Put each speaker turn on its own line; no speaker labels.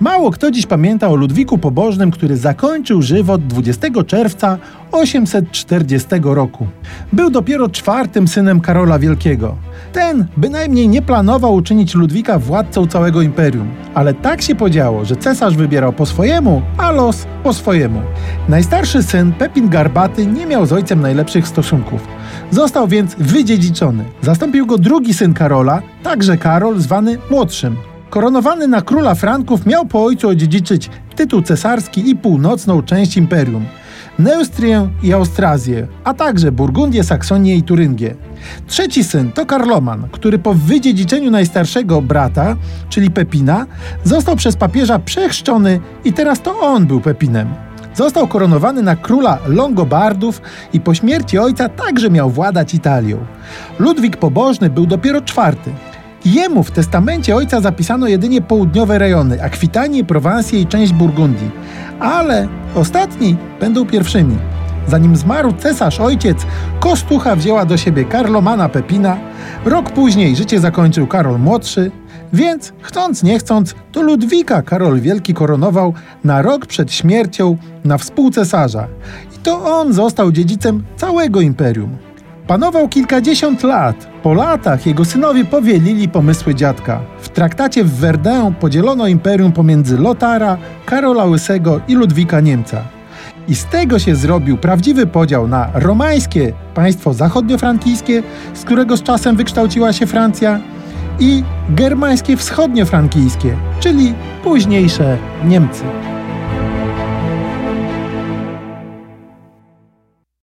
Mało kto dziś pamięta o Ludwiku Pobożnym, który zakończył żywot 20 czerwca 840 roku. Był dopiero czwartym synem Karola Wielkiego. Ten bynajmniej nie planował uczynić Ludwika władcą całego imperium, ale tak się podziało, że cesarz wybierał po swojemu, a los po swojemu. Najstarszy syn, Pepin Garbaty, nie miał z ojcem najlepszych stosunków. Został więc wydziedziczony. Zastąpił go drugi syn Karola, także Karol, zwany młodszym. Koronowany na króla Franków miał po ojcu odziedziczyć tytuł cesarski i północną część imperium. Neustrię i Austrazję, a także Burgundię, Saksonię i Turyngię. Trzeci syn to Karloman, który po wydziedziczeniu najstarszego brata, czyli Pepina, został przez papieża przechrzczony i teraz to on był Pepinem. Został koronowany na króla Longobardów i po śmierci ojca także miał władać Italią. Ludwik Pobożny był dopiero czwarty. Jemu w testamencie ojca zapisano jedynie południowe rejony, Akwitanię, Prowansję i część Burgundii. Ale ostatni będą pierwszymi. Zanim zmarł cesarz ojciec, Kostucha wzięła do siebie Karlomana Pepina. Rok później życie zakończył Karol Młodszy, więc chcąc nie chcąc, to Ludwika Karol Wielki koronował na rok przed śmiercią na współcesarza. I to on został dziedzicem całego imperium. Panował kilkadziesiąt lat. Po latach jego synowie powielili pomysły dziadka. W traktacie w Verdun podzielono imperium pomiędzy Lotara, Karola Łysego i Ludwika Niemca. I z tego się zrobił prawdziwy podział na romańskie państwo zachodniofrankijskie, z którego z czasem wykształciła się Francja, i germańskie wschodniofrankijskie, czyli późniejsze Niemcy.